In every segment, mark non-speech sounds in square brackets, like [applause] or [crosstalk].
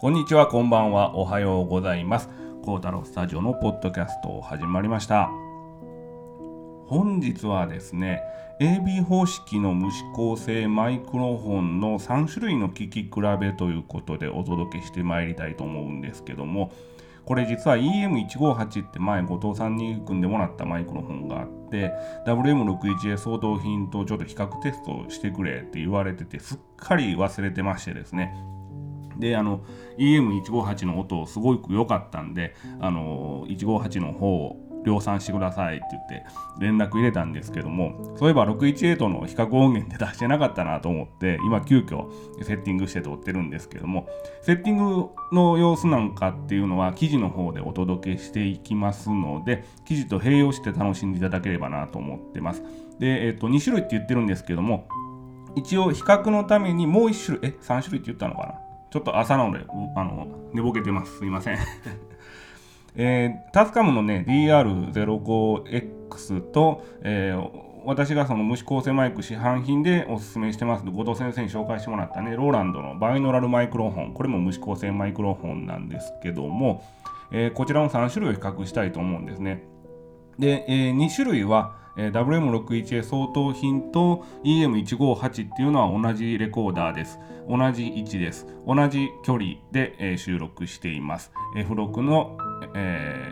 こんにちは、こんばんは、おはようございます。コータロスタジオのポッドキャスト始まりました。本日はですね、AB 方式の無指向性マイクロフォンの3種類の聞き比べということでお届けしてまいりたいと思うんですけども、これ実は EM158 って前後藤さんに組んでもらったマイクロフォンがあって WM61A 相当品とちょっと比較テストしてくれって言われててすっかり忘れてましてですねであの EM158 の音すごく良かったんであの158の方を量産してくださいって言って連絡入れたんですけどもそういえば618の比較音源で出してなかったなと思って今急遽セッティングして撮ってるんですけどもセッティングの様子なんかっていうのは記事の方でお届けしていきますので記事と併用して楽しんでいただければなと思ってます。で、えっ、と2種類って言ってるんですけども一応比較のためにもう1種類え3種類って言ったのかな？ちょっと朝なのであの寝ぼけてます。すいません。[laughs] えー、タスカムのね DR05X と、えー、私がその無指向性マイク市販品でおすすめしてます。後藤先生に紹介してもらったねローランドのバイノラルマイクロフォン。これも無指向性マイクロフォンなんですけども、えー、こちらの3種類を比較したいと思うんですね。で、えー、2種類はえ WM61A 相当品と EM158 っていうのは同じレコーダーです。同じ位置です。同じ距離で、えー、収録しています。F 6の、え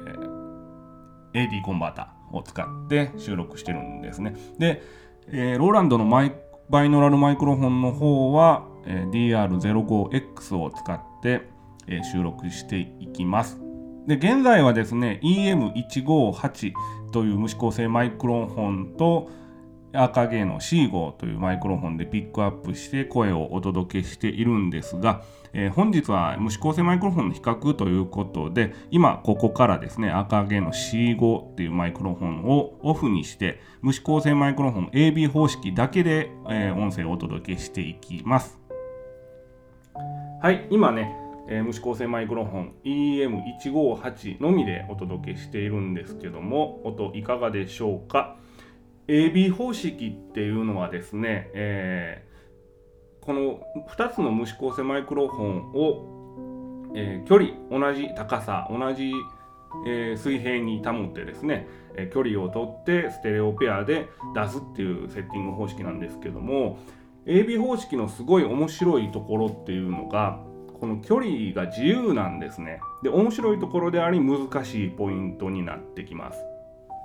ー、AD コンバーターを使って収録してるんですね。で、えー、ローランドのマイバイノラルマイクロフォンの方は、えー、DR05X を使って、えー、収録していきます。で現在はですね EM158 という無指向性マイクロフォンと赤毛の C5 というマイクロフォンでピックアップして声をお届けしているんですが、えー、本日は無指向性マイクロフォンの比較ということで今ここからですね赤毛の C5 っていうマイクロフォンをオフにして無指向性マイクロフォン AB 方式だけで、えー、音声をお届けしていきます。はい今ねえ、無指向性マイクロフォン EM158 のみでお届けしているんですけども音いかがでしょうか？AB 方式っていうのはですね、えー、この2つの無指向性マイクロフォンを、えー、距離同じ高さ同じ、え、水平に保ってですね、え距離をとってステレオペアで出すっていうセッティング方式なんですけども AB 方式のすごい面白いところっていうのがこの距離が自由なんですね。で面白いところであり難しいポイントになってきます。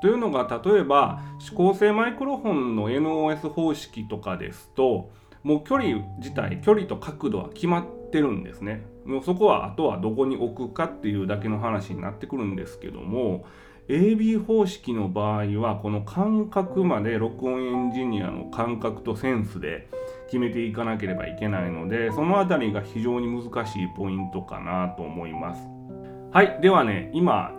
というのが例えば指向性マイクロフォンの NOS 方式とかですともう距離自体距離と角度は決まってるんですね。もうそこはあとはどこに置くかっていうだけの話になってくるんですけども AB 方式の場合はこの感覚まで録音エンジニアの感覚とセンスで決めていかなければいけないのでその辺りが非常に難しいポイントかなと思います。はいではね今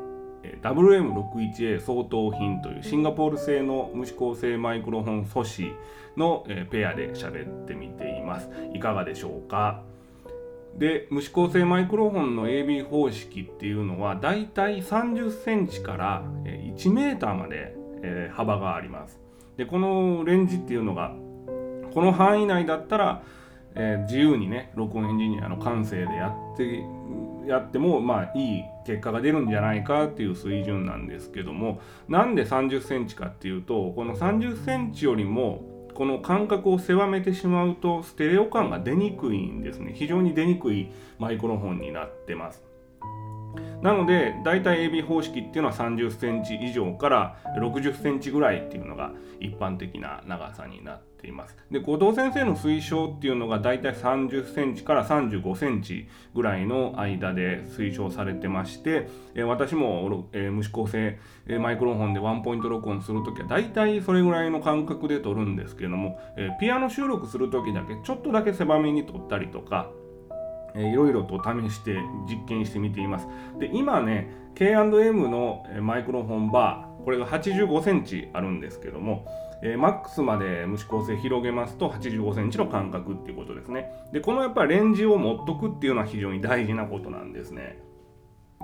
WM61A 相当品というシンガポール製の無指向性マイクロフォン素子のペアで喋ってみています。いかがでしょうか？で無指向性マイクロフォンの AB 方式っていうのはだいたい30センチから1メーターまで幅があります。でこのレンジっていうのがこの範囲内だったら、えー、自由にね録音エンジニアの感性でやってやってもまあいい結果が出るんじゃないかっていう水準なんですけどもなんで30センチかっていうとこの30センチよりもこの間隔を狭めてしまうとステレオ感が出にくいんですね。非常に出にくいマイクロフォンになってます。なので大体 AB 方式っていうのは30センチ以上から60センチぐらいっていうのが一般的な長さになっています。で後藤先生の推奨っていうのが大体30センチから35センチぐらいの間で推奨されてまして、え私も、え無指向性マイクロフォンでワンポイント録音するときは大体それぐらいの間隔で撮るんですけども、えピアノ収録するときだけちょっとだけ狭めに撮ったりとかいろいろと試して実験してみています。で、今ね、K&M のマイクロフォンバー、これが85センチあるんですけども、えー、マックスまで無指向性広げますと85センチの間隔っていうことですね。で、このやっぱりレンジを持っとくっていうのは非常に大事なことなんですね。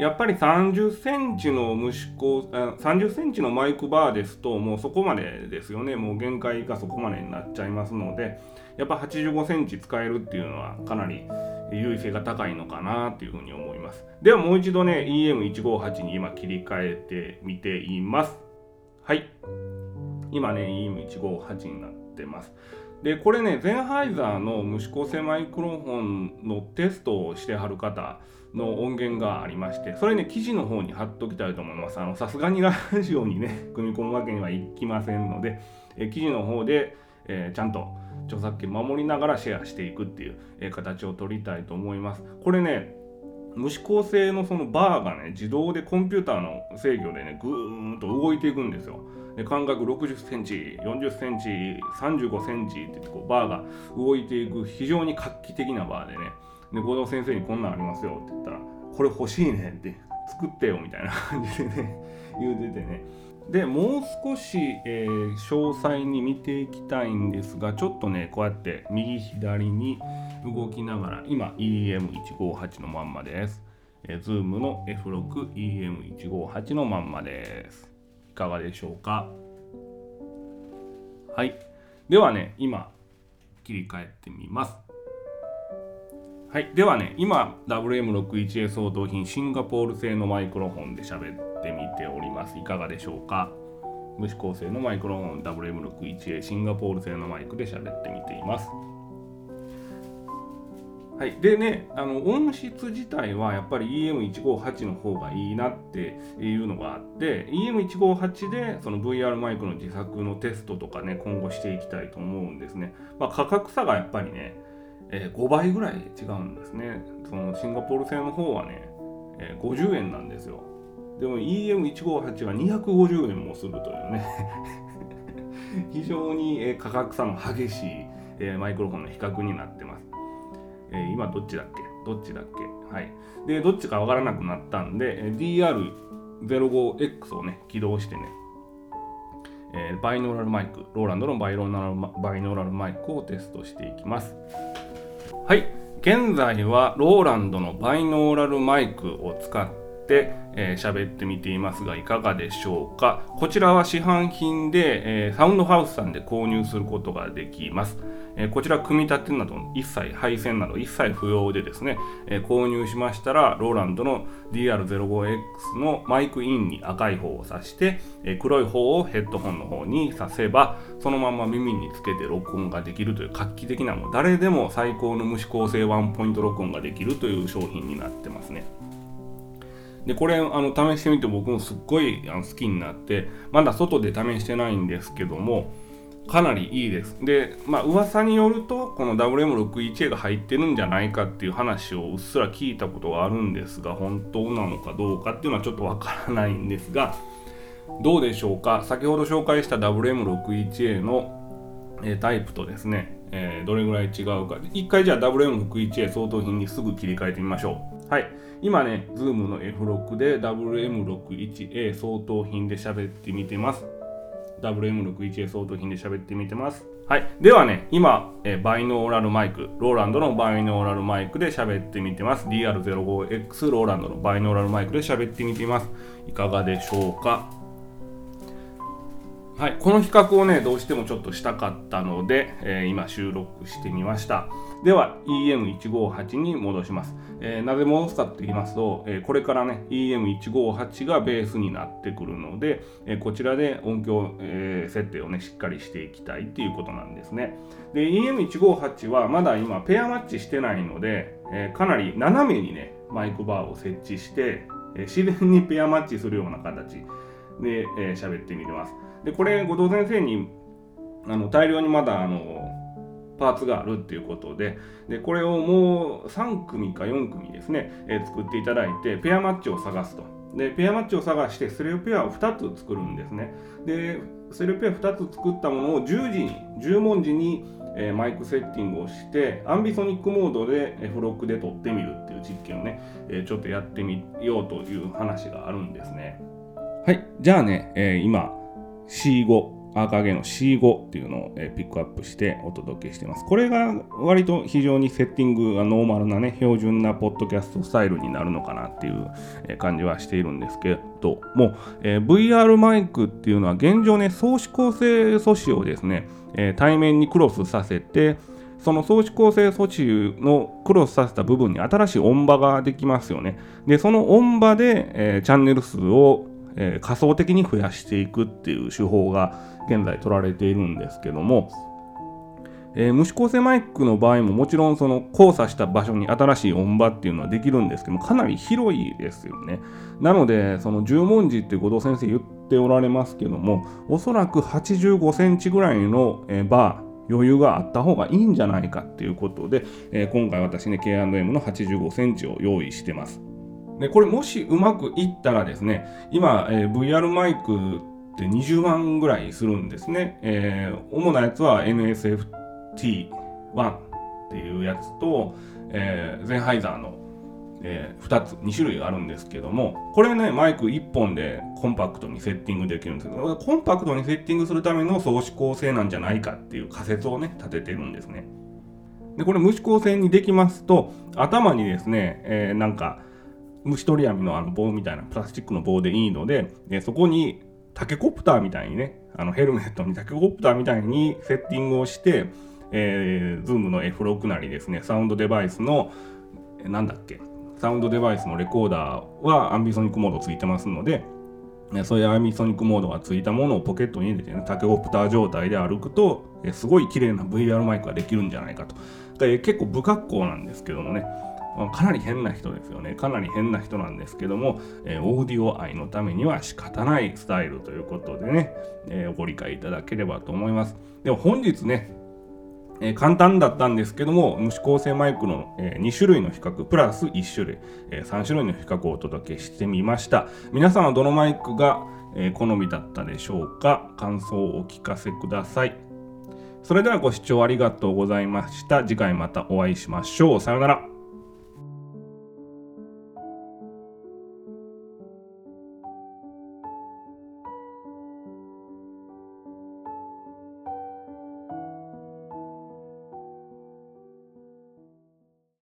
やっぱり30センチの無指向30センチのマイクバーですともうそこまでですよねもう限界がそこまでになっちゃいますのでやっぱ85センチ使えるっていうのはかなり優位性が高いのかなっていうふうに思います。ではもう一度ね、EM158 に今切り替えてみています。はい。今ね、EM158 になってます。で、これね、ゼンハイザーの無指向性マイクロフォンのテストをしてはる方の音源がありまして、それね、記事の方に貼っときたいと思います。あの、さすがにラジオにね、組み込むわけにはいきませんので、え記事の方で、えー、ちゃんと著作権守りながらシェアしていくっていう、形を取りたいと思います。これね、無指向性のそのバーがね、自動でコンピューターの制御でね、ぐーんと動いていくんですよ。で間隔60センチ、40センチ、35センチってこうバーが動いていく非常に画期的なバーでね、で、合同先生にこんなんありますよって言ったら、これ欲しいねって作ってよみたいな感じでね、言うててね。でもう少し、えー、詳細に見ていきたいんですがちょっとねこうやって右左に動きながら今 EM158 のまんまです、えー、Zoom の F6EM158 のまんまです。いかがでしょうか？はい。ではね今切り替えてみます。はい。ではね、今、WM61A 相当品シンガポール製のマイクロフォンで喋ってみております。いかがでしょうか？無指向性のマイクロフォン WM61A シンガポール製のマイクで喋ってみています。はい、でねあの音質自体はやっぱり EM158 の方がいいなっていうのがあって EM158 でその VR マイクの自作のテストとかね今後していきたいと思うんですね、まあ、価格差がやっぱりねえー、5倍ぐらい違うんですね。そのシンガポール製の方はね、えー、50円なんですよ。でも EM158 は250円もするというね [laughs] 非常に、えー、価格差の激しい、えー、マイクロフォンの比較になってます。えー、今どっちだっけ？どっちだっけ？はい。で、どっちかわからなくなったんで、DR05X をね、起動してね、えー、バイノーラルマイク、ローランドのバイノーラルバイノーラルマイクをテストしていきます。はい、現在はローランドのバイノーラルマイクを使って、えー、喋ってみていますがいかがでしょうかこちらは市販品で、えー、サウンドハウスさんで購入することができます。えこちら組み立てなど一切配線など一切不要でですね、え購入しましたらローランドの DR05X のマイクインに赤い方を挿して、え黒い方をヘッドホンの方に挿せばそのまま耳につけて録音ができるという画期的なもう誰でも最高の無指向性ワンポイント録音ができるという商品になってますね。でこれあの試してみて僕もすっごいあの好きになってまだ外で試してないんですけどもかなりいいです。で、まあ噂によると、この WM61A が入ってるんじゃないかっていう話をうっすら聞いたことがあるんですが、本当なのかどうかっていうのはちょっとわからないんですが、どうでしょうか？先ほど紹介した WM61A の、えタイプとですね、えー、どれぐらい違うか。一回じゃあ WM61A 相当品にすぐ切り替えてみましょう。はい。今ね、Zoom の F6 で WM61A 相当品で喋ってみてます。WM61A 相当品で喋ってみてます。はい。ではね、今、えバイノーラルマイク、ローランドのバイノーラルマイクで喋ってみてます。DR05X ローランドのバイノーラルマイクで喋ってみてます。いかがでしょうか？はい、この比較をね、どうしてもちょっとしたかったので、えー、今収録してみました。では EM158 に戻します。えー、なぜ戻すかと言いますと、えー、これからね EM158 がベースになってくるので、え、こちらで音響、え設定をねしっかりしていきたいっていうことなんですね。で EM158 はまだ今ペアマッチしてないので、えかなり斜めにねマイクバーを設置して、え自然にペアマッチするような形で喋、えー、ってみてます。でこれ後藤先生にあの大量にまだあのパーツがあるっていうことででこれをもう3組か4組ですね、えー、作っていただいてペアマッチを探すと。でペアマッチを探してステレオペアを2つ作るんですね。でステレオペア2つ作ったものを10時に10文字に、えー、マイクセッティングをしてアンビソニックモードで、えフロックで撮ってみるっていう実験をね、えー、ちょっとやってみようという話があるんですね。はい。じゃあね、えー、今 C5 アーカーゲの C5 っていうのを、ピックアップしてお届けしてます。これが割と非常にセッティングがノーマルなね、標準なポッドキャストスタイルになるのかなっていう感じはしているんですけども、え、VR マイクっていうのは現状ね、相指向性素子をですね、え、対面にクロスさせて、その装置構成措置のクロスさせた部分に新しい音場ができますよね。で、その音場で、えー、チャンネル数を、えー、仮想的に増やしていくっていう手法が現在取られているんですけども、えー、無指向性マイクの場合ももちろんその交差した場所に新しい音場っていうのはできるんですけどもかなり広いですよね。なのでその十文字って後藤先生言っておられますけどもおそらく85センチぐらいの、えー、バー余裕があった方がいいんじゃないかっていうことで、えー、今回私ね K&M の85センチを用意してます。でこれもしうまくいったらですね今、えー、VR マイクって20万ぐらいするんですね。えー、主なやつは NSFT1 っていうやつと、えー、ゼンハイザーの、えー、2つ2種類あるんですけどもこれねマイク1本でコンパクトにセッティングできるんですけどコンパクトにセッティングするための相指向性なんじゃないかっていう仮説をね立ててるんですねでこれ無指向性にできますと頭にですね、えー、なんか虫取り網のあの棒みたいなプラスチックの棒でいいのででそこにタケコプターみたいにねあのヘルメットにタケコプターみたいにセッティングをしてえー、Zoom の F6 なりですね、サウンドデバイスの、なんだっけ、サウンドデバイスのレコーダーはアンビソニックモードついてますので、そういうアンビソニックモードがついたものをポケットに入れてね、タケコプター状態で歩くと、すごい綺麗な VR マイクができるんじゃないかと。結構不格好なんですけどもね、かなり変な人ですよね。かなり変な人なんですけども、えー、オーディオ愛のためには仕方ないスタイルということでね、えー、ご理解いただければと思います。では本日ね、えー、簡単だったんですけども、無指向性マイクの、えー、2種類の比較、プラス1種類、えー、3種類の比較をお届けしてみました。皆さんはどのマイクが、え、好みだったでしょうか感想をお聞かせください。それではご視聴ありがとうございました。次回またお会いしましょう。さようなら。